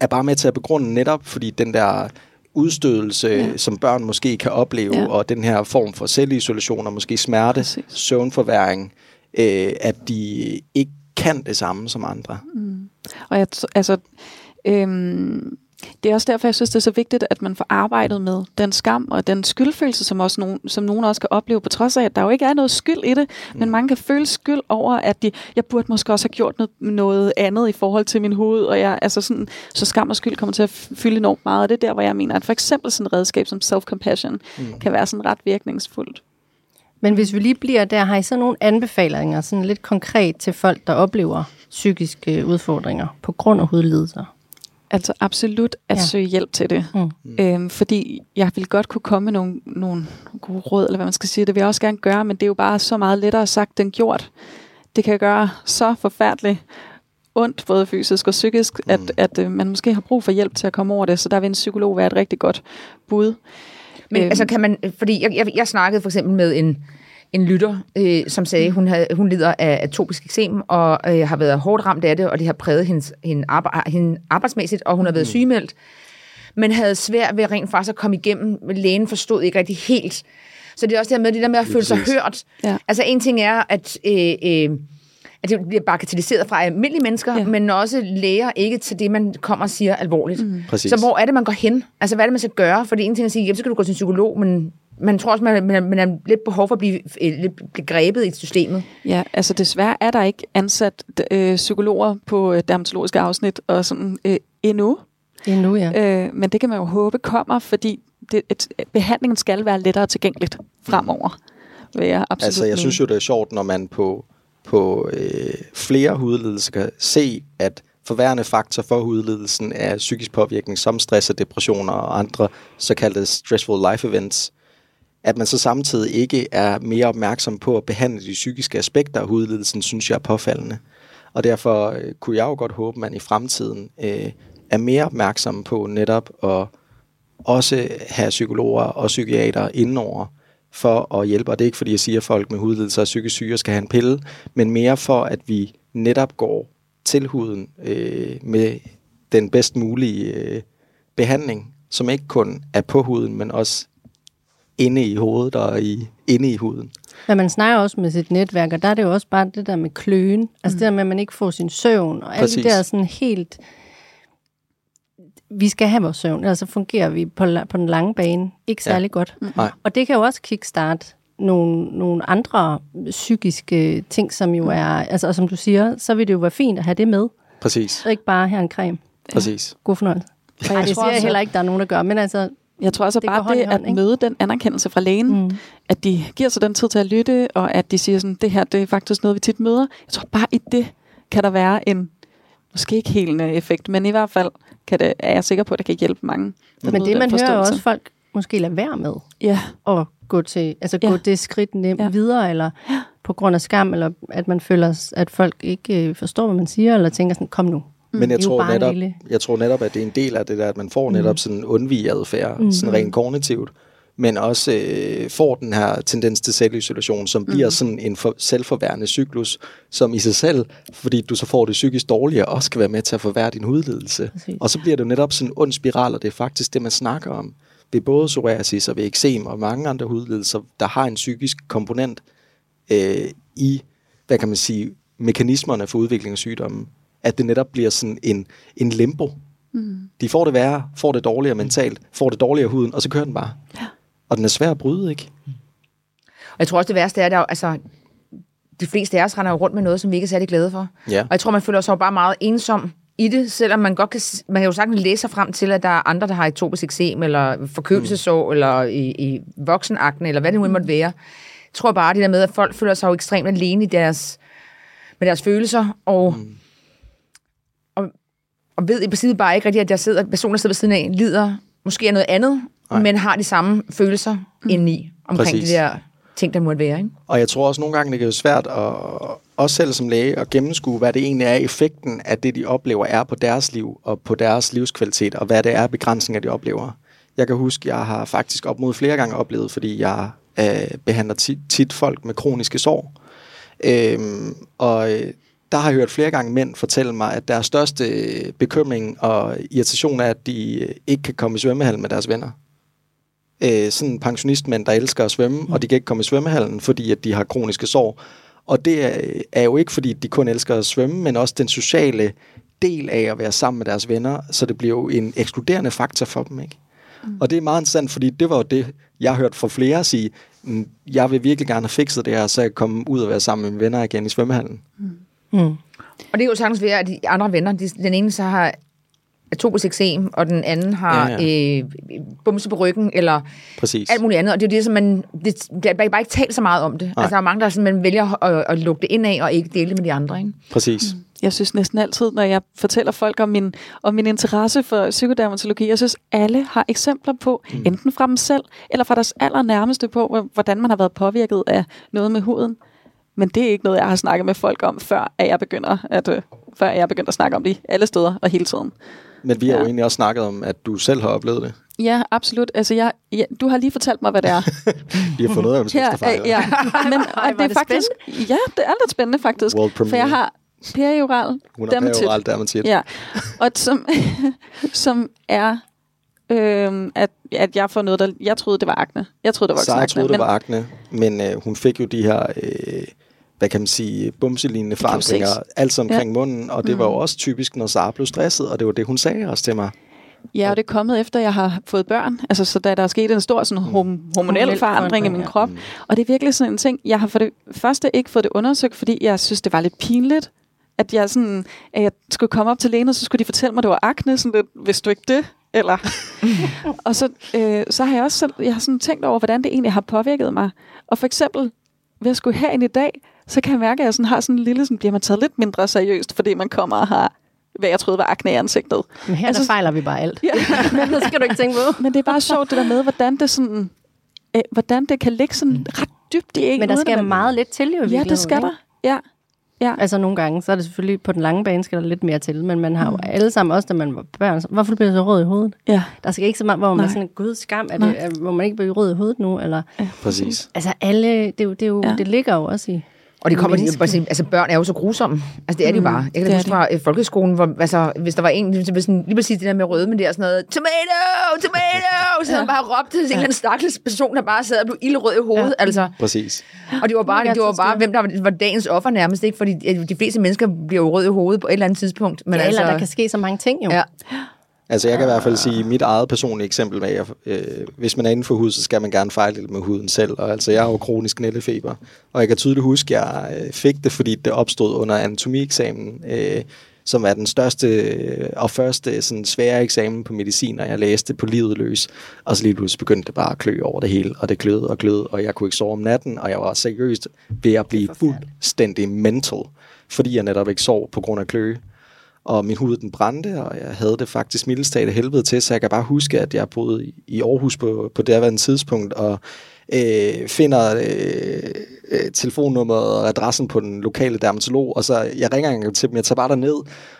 Speaker 3: er bare med til at begrunde netop, fordi den der udstødelse, ja. som børn måske kan opleve,
Speaker 4: Ja.
Speaker 3: og den her form for selvisolation og måske smerte,
Speaker 4: Præcis.
Speaker 3: søvnforværing, øh, at de ikke kan det samme som andre.
Speaker 4: Og jeg, t- altså, øhm, det er også derfor, jeg synes, det er så vigtigt, at man får arbejdet med den skam og den skyldfølelse, som, også nogen, som nogen også kan opleve, på trods af, at der jo ikke er noget skyld i det, mm. men mange kan føle skyld over, at de, jeg burde måske også have gjort noget, noget andet i forhold til min hoved, og jeg, altså sådan, så skam og skyld kommer til at fylde enormt meget, og det er der, hvor jeg mener, at for eksempel sådan et redskab som self-compassion mm. kan være sådan ret virkningsfuldt.
Speaker 2: Men hvis vi lige bliver der, har I så nogle anbefalinger, sådan lidt konkret til folk, der oplever psykiske udfordringer på grund af hudlidelser?
Speaker 4: Altså absolut at
Speaker 2: Ja.
Speaker 4: søge hjælp til det.
Speaker 2: Mm.
Speaker 4: Øhm, fordi jeg vil godt kunne komme med nogle, nogle gode råd, eller hvad man skal sige. Det vil jeg også gerne gøre, men det er jo bare så meget lettere sagt end gjort. Det kan gøre så forfærdeligt ondt, både fysisk og psykisk, mm. at, at øh, man måske har brug for hjælp til at komme over det. Så der vil en psykolog være et rigtig godt bud.
Speaker 1: Men
Speaker 4: Øhm.
Speaker 1: altså kan man, fordi jeg, jeg, jeg snakkede for eksempel med en, en lytter, øh, som sagde, hun, havde, hun lider af atopisk eksem, og øh, har været hårdt ramt af det, og det har præget hendes, hende, arbe, hende arbejdsmæssigt, og hun har været sygemeldt, men havde svært ved rent faktisk at komme igennem. Lægen forstod ikke rigtig helt. Så det er også det her med, det der med at føle sig hørt.
Speaker 4: Ja.
Speaker 1: Altså en ting er, at... Øh, øh, at det bliver bagatelliseret fra almindelige mennesker, ja. Men også læger ikke til det, man kommer og siger alvorligt. Mm.
Speaker 3: Præcis.
Speaker 1: Så hvor er det, man går hen? Altså, hvad er det, man skal gøre? For det ene ting er at sige, jamen, så skal du gå til en psykolog, men man tror også, man, man, man er lidt behov for at blive, øh, lidt, blive grebet i systemet.
Speaker 4: Ja, altså desværre er der ikke ansat øh, psykologer på øh, dermatologiske afsnit og sådan øh, endnu.
Speaker 2: Endnu, ja.
Speaker 4: Øh, men det kan man jo håbe kommer, fordi det, et, behandlingen skal være lettere tilgængeligt fremover. Vil jeg absolut
Speaker 3: Altså, jeg synes jo, det er sjovt, når man på på øh, flere hudlidelser kan se, at forværende faktor for hudlidelsen er psykisk påvirkning som stress og depressioner og andre såkaldte stressful life events, at man så samtidig ikke er mere opmærksom på at behandle de psykiske aspekter af hudlidelsen, synes jeg er påfaldende. Og derfor øh, kunne jeg jo godt håbe, at man i fremtiden øh, er mere opmærksom på netop at også have psykologer og psykiater indenover for at hjælpe. Og det er ikke fordi, jeg siger, at folk med hudlidelser og psykisk syge skal have en pille, men mere for, at vi netop går til huden øh, med den bedst mulige øh, behandling, som ikke kun er på huden, men også inde i hovedet og i, inde i huden.
Speaker 2: Men man snakker også med sit netværk, og der er det jo også bare det der med kløen. Altså mm. det der med, at man ikke får sin søvn, og alt det der sådan helt... Vi skal have vores søvn, ellers så fungerer vi på, på den lange bane ikke særlig ja. godt.
Speaker 3: Mm. Nej.
Speaker 2: Og det kan jo også kickstarte nogle, nogle andre psykiske ting, som jo er... Altså, og som du siger, så vil det jo være fint at have det med.
Speaker 3: Præcis.
Speaker 2: Og ikke bare her en creme.
Speaker 3: Præcis.
Speaker 2: God fornøjelse. Og
Speaker 4: jeg
Speaker 2: det
Speaker 4: tror
Speaker 2: siger jeg heller ikke, der er nogen, der gør. Men altså,
Speaker 4: Jeg tror også, at bare
Speaker 2: hånd
Speaker 4: det
Speaker 2: hånd,
Speaker 4: at
Speaker 2: ikke?
Speaker 4: møde den anerkendelse fra lægen,
Speaker 2: Mm.
Speaker 4: mm. at de giver sig den tid til at lytte, og at de siger sådan, det her det er faktisk noget, vi tit møder. Jeg tror bare i det kan der være en, måske ikke helende effekt, men i hvert fald kan det, er jeg sikker på, at det kan hjælpe mange.
Speaker 2: men det, man hører også folk måske lade være med.
Speaker 4: Ja,
Speaker 2: at gå til, altså
Speaker 4: Ja.
Speaker 2: gå det skridt nemt ja.
Speaker 4: Ja.
Speaker 2: videre, eller på grund af skam, eller at man føler, at folk ikke øh, forstår, hvad man siger, eller tænker sådan, kom nu.
Speaker 3: Men jeg tror,
Speaker 2: en
Speaker 3: netop,
Speaker 2: lille-
Speaker 3: jeg tror netop, at det er en del af det der, at man får netop sådan en undvigeadfærd, mm. sådan rent kognitivt, men også øh, får den her tendens til selvisolation, som bliver sådan en for, selvforværende cyklus, som i sig selv, fordi du så får det psykisk dårligere, også skal være med til at forværre din hudlidelse.
Speaker 2: Præcis.
Speaker 3: Og så bliver det jo netop sådan en ond spiral, og det er faktisk det, man snakker om ved både psoriasis og ved eksem og mange andre hudlidelser, der har en psykisk komponent øh, i, hvad kan man sige, mekanismerne for udvikling af sygdommen, at det netop bliver sådan en, en limbo. Mm. De får det værre, får det dårligere mentalt, får det dårligere huden, og så kører den bare. Ja. Og den er svær at bryde, ikke?
Speaker 1: Og jeg tror også, det værste er, at der, er altså, de fleste af os render rundt med noget, som vi ikke er særlig glade for.
Speaker 3: Ja.
Speaker 1: Og jeg tror, man føler sig bare meget ensom i det, selvom man godt kan, man kan jo sagtens læse sig frem til, at der er andre, der har atopisk eksem, eller forkølelsesår, mm. eller i, i voksenakne, eller hvad det nu måtte være. Jeg tror bare, det der med, at folk føler sig jo ekstremt alene i deres, med deres følelser, og, mm. og, og ved i princippet bare ikke rigtigt, at der sidder, personer, der sidder ved siden af, lider måske af noget andet,
Speaker 3: Nej.
Speaker 1: Men har de samme følelser mm. indeni, omkring
Speaker 3: Præcis.
Speaker 1: de der ting, der måtte være. Ikke?
Speaker 3: Og jeg tror også nogle gange, det kan være svært, at, også selv som læge, at gennemskue, hvad det egentlig er, effekten af det, de oplever, er på deres liv og på deres livskvalitet, og hvad det er, begrænsninger, de oplever. Jeg kan huske, jeg har faktisk op mod flere gange oplevet, fordi jeg øh, behandler tit, tit folk med kroniske sår. Øhm, og øh, der har jeg hørt flere gange mænd fortælle mig, at deres største bekymring og irritation er, at de øh, ikke kan komme i svømmehallen med deres venner. Øh, sådan pensionistmænd, der elsker at svømme, mm. og de kan ikke komme i svømmehallen, fordi at de har kroniske sår. Og det er, er jo ikke, fordi de kun elsker at svømme, men også den sociale del af at være sammen med deres venner, så det bliver jo en ekskluderende faktor for dem, ikke? Mm. Og det er meget interessant, fordi det var jo det, jeg har hørt fra flere sige, "Mm, jeg vil virkelig gerne have fikset det her, så jeg kan komme ud og være sammen med mine venner igen i svømmehallen.
Speaker 2: Mm.
Speaker 1: Og det er jo sagtens være, at de andre venner, de, den ene så har atopisk eksem, og den anden har
Speaker 3: Ja,
Speaker 1: ja. Øh, bumse på ryggen, eller
Speaker 3: Præcis.
Speaker 1: alt muligt andet. Og det er jo det, som man... Det, der er bare ikke talt så meget om det. Nej. Altså, der er mange, der simpelthen vælger at, at lukke det ind af, og ikke dele det med de andre. Ikke?
Speaker 3: Præcis.
Speaker 4: Jeg synes næsten altid, når jeg fortæller folk om min, om min interesse for psykodermatologi, jeg synes, alle har eksempler på, mm. enten fra dem selv, eller fra deres allernærmeste på, hvor- hvordan man har været påvirket af noget med huden. Men det er ikke noget, jeg har snakket med folk om, før at jeg begynder at, øh, før jeg begynder at snakke om det alle steder og hele tiden.
Speaker 3: Men vi har jo
Speaker 4: Ja.
Speaker 3: egentlig også snakket om, at du selv har oplevet det.
Speaker 4: Ja, absolut. Altså, jeg, ja, du har lige fortalt mig, hvad det er. <laughs>
Speaker 3: Vi har fundet ud af, hvem søsterfejl
Speaker 4: øh, ja. <laughs> Men
Speaker 2: Ej,
Speaker 4: det er
Speaker 2: det
Speaker 4: faktisk, ja, det er lidt spændende faktisk.
Speaker 3: World
Speaker 4: For jeg
Speaker 3: premiere.
Speaker 4: har perioral
Speaker 3: Hun har perioral dermatit.
Speaker 4: Ja, og som, <laughs> som er, øhm, at, at jeg får noget, der... Jeg troede, det var akne. Jeg troede, det var akne.
Speaker 3: troede, det var akne, men øh, hun fik jo de her, øh, hvad kan man sige, bumselignende forandringer, alt omkring
Speaker 4: Ja.
Speaker 3: munden, og det var jo også typisk, når Sara blev stresset, og det var det, hun sagde også til mig.
Speaker 4: Ja, og det er kommet efter, jeg har fået børn. Altså, så da der er sket en stor sådan, hom- hormonel
Speaker 2: Hormonel
Speaker 4: forandring i min krop. Og det er virkelig sådan en ting, jeg har for det første ikke fået det undersøgt, fordi jeg synes, det var lidt pinligt, at jeg, sådan, at jeg skulle komme op til lægen, og så skulle de fortælle mig, at det var akne. Sådan lidt, hvis du ikke det? Eller... <laughs> og så, øh, så har jeg også selv, jeg har sådan tænkt over, hvordan det egentlig har påvirket mig. Og for eksempel, ved at skulle herind i dag, så kan jeg mærke, at jeg sådan har sådan en lille, sådan, bliver man taget lidt mindre seriøst, fordi man kommer og har, hvad jeg troede var akne i ansigtet.
Speaker 2: Men her
Speaker 4: Altså-
Speaker 2: der fejler vi bare alt.
Speaker 4: Ja.
Speaker 2: Men <laughs> det skal du ikke tænke på. <laughs>
Speaker 4: Men det er bare sjovt det der med, hvordan det sådan, øh, hvordan det kan ligge sådan ret dybt i en.
Speaker 2: Men der skal
Speaker 4: man-
Speaker 2: meget lidt til jo i
Speaker 4: Ja, det skal
Speaker 2: ikke?
Speaker 4: der. Ja. Ja.
Speaker 2: Altså nogle gange, så er det selvfølgelig på den lange bane, skal der lidt mere til. Men man har jo alle sammen, også da man var børn, så, hvorfor bliver så rød i hovedet?
Speaker 4: ja.
Speaker 2: Der skal ikke så meget, hvor man
Speaker 4: Nej.
Speaker 2: er sådan, gud skam, er det, er, må man ikke blive rød i hovedet nu? Eller,
Speaker 3: Præcis.
Speaker 2: altså alle, det, er jo, det, er jo,
Speaker 4: Ja.
Speaker 2: ja. det ligger jo også i.
Speaker 1: Og det kommer, de,
Speaker 2: Mennesker.
Speaker 1: altså børn er jo så grusomme. Altså det er de jo bare. Jeg kan
Speaker 4: det
Speaker 1: da huske fra øh, folkeskolen, hvor altså, hvis der var en, hvis sådan, lige præcis det der med røde, men det er sådan noget, tomato, tomato, så havde han bare råbt til en eller anden stakkels person, der bare sad og blev ildrød i hovedet. Ja. Altså,
Speaker 3: Præcis.
Speaker 1: og det var bare,
Speaker 2: Det
Speaker 1: det var bare hvem der var, var dagens offer nærmest, ikke? Fordi de fleste mennesker bliver jo rød i hovedet på et eller andet tidspunkt. Men
Speaker 2: Men ja,
Speaker 1: altså,
Speaker 2: eller der kan ske så mange ting jo.
Speaker 1: Ja.
Speaker 3: Altså jeg kan i hvert fald sige mit eget personlige eksempel med, at øh, hvis man er inden for hud, så skal man gerne fejle det med huden selv. Og altså jeg har jo kronisk nældefeber, og jeg kan tydeligt huske, at jeg øh, fik det, fordi det opstod under anatomieksamen, øh, som er den største øh, og første sådan, svære eksamen på medicin, og jeg læste på livet løs. Og så lige pludselig begyndte det bare at klø over det hele, og det glød og glød, og jeg kunne ikke sove om natten, og jeg var seriøst ved at blive fuldstændig mental, fordi jeg netop ikke sov på grund af kløe og min hud den brændte, og jeg havde det faktisk mildest talt af helvede til, så jeg kan bare huske, at jeg boede i- Aarhus på, på det her tidspunkt, og øh, finder øh, øh, telefonnummeret og adressen på den lokale dermatolog, og så jeg ringer engang til dem, jeg tager bare ned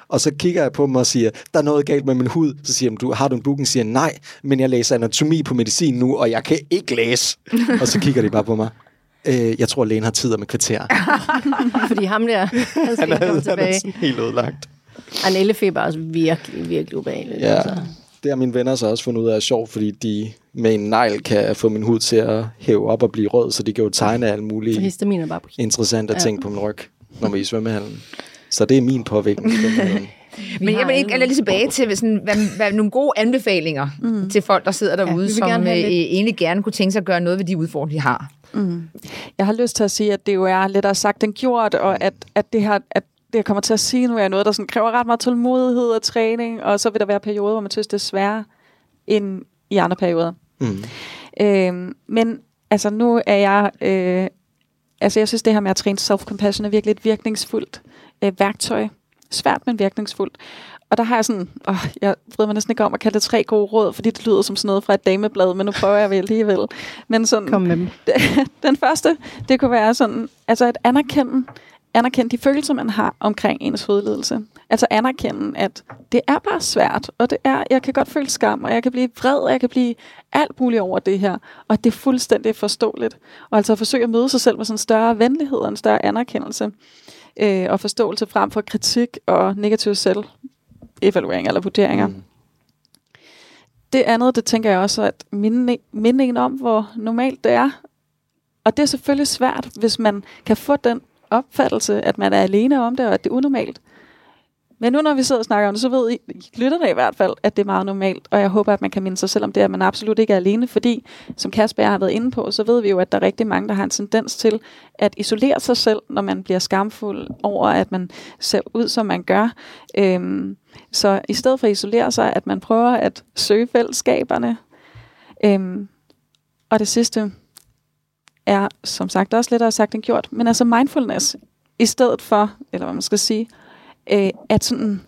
Speaker 3: og så kigger jeg på dem og siger, der er noget galt med min hud. Så siger de, du, har du en booking? siger jeg, nej, men jeg læser anatomi på medicin nu, og jeg kan ikke læse. <laughs> og så kigger de bare på mig. Øh, jeg tror, lægen har tid om et kvarter. <laughs>
Speaker 2: Fordi ham der, han skal
Speaker 3: Han er,
Speaker 2: komme
Speaker 3: han er helt ødelagt.
Speaker 2: Og nældefeber er også virkelig, virkelig ubehageligt.
Speaker 3: Ja,
Speaker 2: Altså.
Speaker 3: det har mine venner så også fundet ud af er sjovt, fordi de med en negl kan få min hud til at hæve op og blive rød, så de kan jo tegne alle mulige
Speaker 2: histamin er bare på
Speaker 3: interessante
Speaker 2: Ja.
Speaker 3: ting på min ryg, når vi er i svømmehallen. Så det er min påvirkning. på den måde. <laughs>
Speaker 1: Men jeg vil ikke eller lige tilbage til sådan, hvad, hvad, nogle gode anbefalinger mm. til folk, der sidder derude,
Speaker 2: vi vil
Speaker 1: som
Speaker 2: gerne
Speaker 1: øh,
Speaker 2: lidt-
Speaker 1: egentlig gerne kunne tænke sig at gøre noget ved de udfordringer, de har.
Speaker 4: Jeg har lyst til at sige, at det jo er lettere sagt end gjort, og at, at det her, at det, jeg kommer til at sige nu, er noget, der sådan kræver ret meget tålmodighed og træning, og så vil der være perioder, hvor man synes, det er sværere end i andre perioder.
Speaker 3: Mm.
Speaker 4: Øhm, men altså nu er jeg, øh, altså jeg synes det her med at træne self-compassion er virkelig et virkningsfuldt øh, værktøj. Svært, men virkningsfuldt. Og der har jeg sådan, åh, jeg bryder mig næsten ikke om at kalde det tre gode råd, fordi det lyder som sådan noget fra et dameblad, men nu prøver jeg vel alligevel. Men sådan,
Speaker 2: Kom med dem. <laughs>
Speaker 4: den første, det kunne være sådan, altså at anerkende, anerkende de følelser, man har omkring ens hudlidelse. Altså anerkende, at det er bare svært, og det er, jeg kan godt føle skam, og jeg kan blive vred, og jeg kan blive alt muligt over det her, og det er fuldstændig forståeligt. Og altså forsøge at møde sig selv med sådan en større venlighed og en større anerkendelse øh, og forståelse frem for kritik og negativ selv evaluering eller vurderinger.
Speaker 3: Mm.
Speaker 4: Det andet, det tænker jeg også, at minde, minde en om, hvor normalt det er. Og det er selvfølgelig svært, hvis man kan få den opfattelse, at man er alene om det, og at det er unormalt. Men nu når vi sidder og snakker om det, så ved I, lytterne i hvert fald, at det er meget normalt. Og jeg håber, at man kan minde sig selv om det, at man absolut ikke er alene. Fordi, som Kasper har været inde på, så ved vi jo, at der er rigtig mange, der har en tendens til at isolere sig selv, når man bliver skamfuld over, at man ser ud, som man gør. Øhm, så i stedet for at isolere sig, at man prøver at søge fællesskaberne. Øhm, og det sidste er, som sagt, også lettere sagt end gjort, men altså mindfulness, i stedet for, eller hvad man skal sige, øh, at sådan,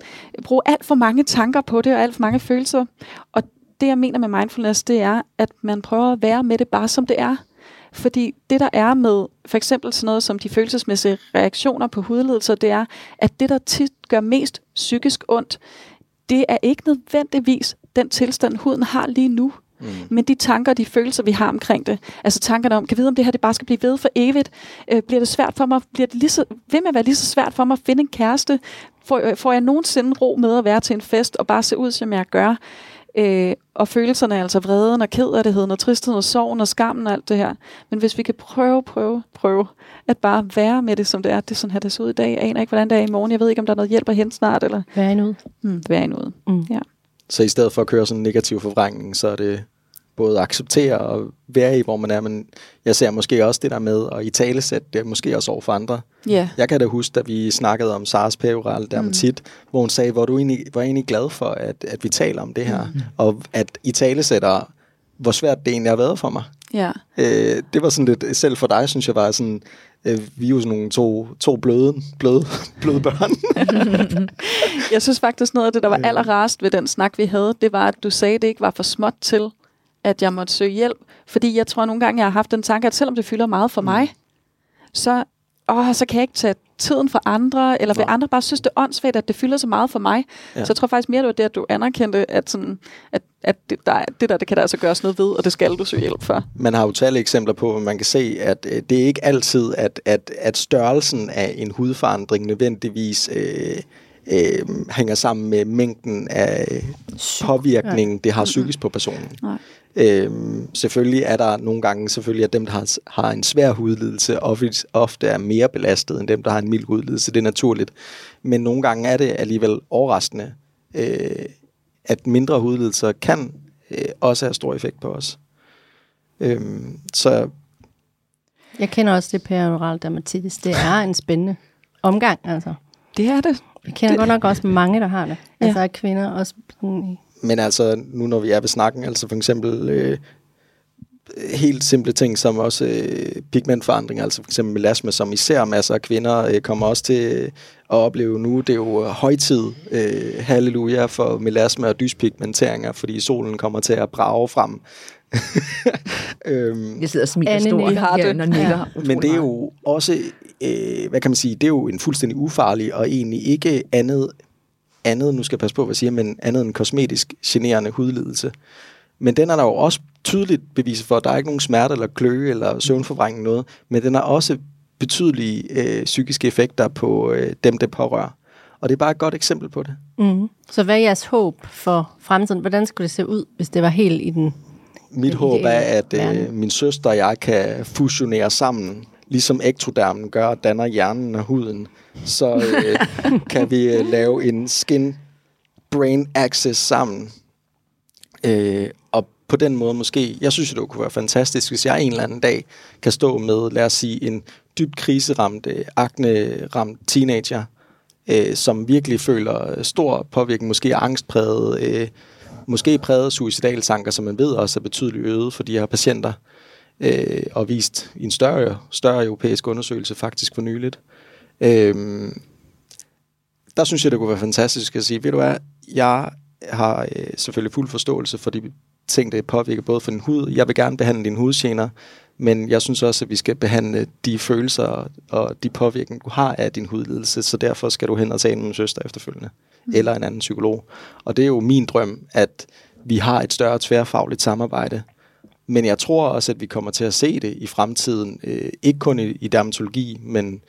Speaker 4: bruge alt for mange tanker på det, og alt for mange følelser. Og det, jeg mener med mindfulness, det er, at man prøver at være med det bare som det er. Fordi det, der er med for eksempel sådan noget som de følelsesmæssige reaktioner på hudlidelser, det er, at det, der tit gør mest psykisk ondt, det er ikke nødvendigvis den tilstand, huden har lige nu.
Speaker 3: Mm.
Speaker 4: Men de tanker og de følelser, vi har omkring det, altså tankerne om, kan vide, om det her det bare skal blive ved for evigt? Øh, bliver det svært for mig, bliver det lige så, ved med at være lige så svært for mig at finde en kæreste? Får, øh, får jeg nogensinde ro med at være til en fest og bare se ud, som jeg gør? Øh, og følelserne er altså vreden og kederligheden og tristheden og sorgen og skammen og alt det her. Men hvis vi kan prøve, prøve, prøve at bare være med det, som det er. Det er sådan her, det ser ud i dag. Jeg aner ikke, hvordan det er i morgen. Jeg ved ikke, om der er noget hjælp at hente snart. Eller
Speaker 2: Hvad er en ud?
Speaker 4: hmm, være i noget.
Speaker 2: Mm.
Speaker 4: Ja.
Speaker 3: Så i stedet for at køre sådan en negativ forvrængning, så er det både acceptere og være i, hvor man er, men jeg ser måske også det der med at i tale sætte det, måske også over for andre.
Speaker 4: Ja.
Speaker 3: Jeg kan da huske, da vi snakkede om Sars peroral dermatit, mm. hvor hun sagde, hvor du egentlig, var egentlig glad for, at, at vi taler om det her, mm. og at i tale sætter, hvor svært det egentlig har været for mig.
Speaker 4: Ja.
Speaker 3: Øh, det var sådan lidt, selv for dig, synes jeg, var sådan, øh, vi er jo sådan nogle to, to bløde, bløde, <laughs> bløde børn. <laughs>
Speaker 4: Jeg synes faktisk, noget af det, der var allerrarest ved den snak, vi havde, det var, at du sagde, at det ikke var for småt til, at jeg måtte søge hjælp. Fordi jeg tror nogle gange, jeg har haft den tanke, at selvom det fylder meget for mig, så, åh, så kan jeg ikke tage tiden for andre, eller vil
Speaker 3: Nej.
Speaker 4: andre bare synes, det er åndssvagt, at det fylder så meget for mig.
Speaker 3: Ja.
Speaker 4: Ja. Så jeg tror faktisk mere, det var det, at du anerkendte, at, sådan, at, at det, der, det der, det kan der altså gøres noget ved, og det skal du søge hjælp for.
Speaker 3: Man har jo tallet eksempler på, hvor man kan se, at øh, det er ikke altid, at, at, at størrelsen af en hudforandring nødvendigvis øh, øh, hænger sammen med mængden af påvirkning, det har psykisk på personen.
Speaker 4: Nej.
Speaker 3: Øhm, selvfølgelig er der nogle gange, selvfølgelig at dem, der har, har en svær hudlidelse, ofte, ofte er mere belastet end dem, der har en mild hudlidelse. Det er naturligt. Men nogle gange er det alligevel overraskende, øh, at mindre hudlidelser kan øh, også have stor effekt på os. Øhm, så
Speaker 2: Jeg kender også det perioral dermatitis. Det er en spændende omgang, altså.
Speaker 4: Det er det.
Speaker 2: Jeg kender
Speaker 4: Det-
Speaker 2: godt nok også mange, der har det.
Speaker 4: Ja.
Speaker 2: Altså af kvinder også sådan i
Speaker 3: Men altså, nu når vi er ved snakken, altså for eksempel øh, helt simple ting som også øh, pigmentforandringer, altså for eksempel melasma, som især masser af kvinder øh, kommer også til øh, at opleve nu. Det er jo øh, højtid, øh, halleluja, for melasma og dyspigmenteringer, fordi solen kommer til at brage frem. <laughs> øhm,
Speaker 1: Jeg sidder og smiler stort
Speaker 2: nikker.
Speaker 1: her,
Speaker 4: Har det.
Speaker 1: når nikker.
Speaker 2: Ja.
Speaker 3: Men det er jo også, øh, hvad kan man sige, det er jo en fuldstændig ufarlig og egentlig ikke andet, andet, nu skal jeg passe på, hvad jeg siger, men andet end kosmetisk generende hudlidelse. Men den er der jo også tydeligt bevis for, at der er ikke nogen smerte eller kløe eller søvnforbrænding noget, men den har også betydelige øh, psykiske effekter på øh, dem, det pårører. Og det er bare et godt eksempel på det.
Speaker 2: Mm. Så hvad er jeres håb for fremtiden? Hvordan skulle det se ud, hvis det var helt i den...
Speaker 3: Mit
Speaker 2: Den
Speaker 3: håb er, at øh, min søster og jeg kan fusionere sammen, ligesom ektodermen gør og danner hjernen og huden. Så øh, <laughs> kan vi øh, lave en skin-brain axis sammen. Øh, og på den måde måske, jeg synes, det kunne være fantastisk, hvis jeg en eller anden dag kan stå med, lad os sige, en dybt kriseramt, øh, akne-ramt teenager, øh, som virkelig føler stor påvirkning, måske angstpræget, øh, måske præget af suicidale tanker, som man ved også er betydeligt øget for de her patienter, øh, og vist i en større, større europæisk undersøgelse faktisk for nyligt. Øh, der synes jeg, det kunne være fantastisk at sige, ved du hvad, jeg har øh, selvfølgelig fuld forståelse for de ting, det påvirker både for din hud. Jeg vil gerne behandle dine hudgener, men jeg synes også, at vi skal behandle de følelser og de påvirkninger, du har af din hudlidelse, så derfor skal du hen og tale med min søster efterfølgende, mm. eller en anden psykolog. Og det er jo min drøm, at vi har et større tværfagligt samarbejde, men jeg tror også, at vi kommer til at se det i fremtiden, øh, ikke kun i, i dermatologi, men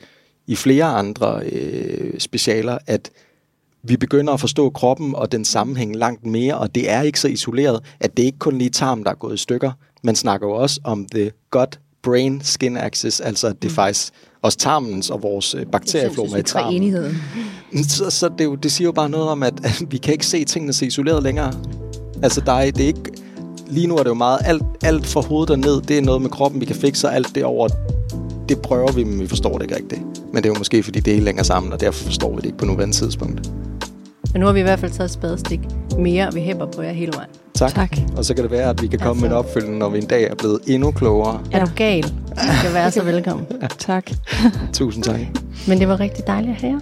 Speaker 3: i flere andre øh, specialer, at vi begynder at forstå kroppen og den sammenhæng langt mere, og det er ikke så isoleret, at det ikke kun lige tarm, der er gået i stykker. Man snakker jo også om the gut-brain-skin axis, altså det er faktisk også tarmens og vores øh, bakterieflora i tarmen.
Speaker 1: enigheden.
Speaker 3: Så, så det, jo, det siger jo bare noget om, at, at vi kan ikke se tingene så isoleret længere. Altså, der er, det er ikke... Lige nu er det jo meget alt, alt fra hovedet og ned, det er noget med kroppen, vi kan fikse, og alt det over, det prøver vi, men vi forstår det ikke rigtigt. Men det er jo måske, fordi det er længere sammen, og derfor forstår vi det ikke på nuværende tidspunkt.
Speaker 2: Men nu har vi i hvert fald taget et spadestik mere, og vi hæpper på jer hele vejen.
Speaker 3: Tak.
Speaker 4: Tak.
Speaker 3: Og så kan det være, at vi kan komme med en
Speaker 2: Altså-
Speaker 3: opfølgning, når vi en dag er blevet endnu klogere.
Speaker 2: Er du gal? Du skal være så <laughs> velkommen.
Speaker 4: Tak.
Speaker 3: Tusind tak.
Speaker 2: Men det var rigtig dejligt at have jer.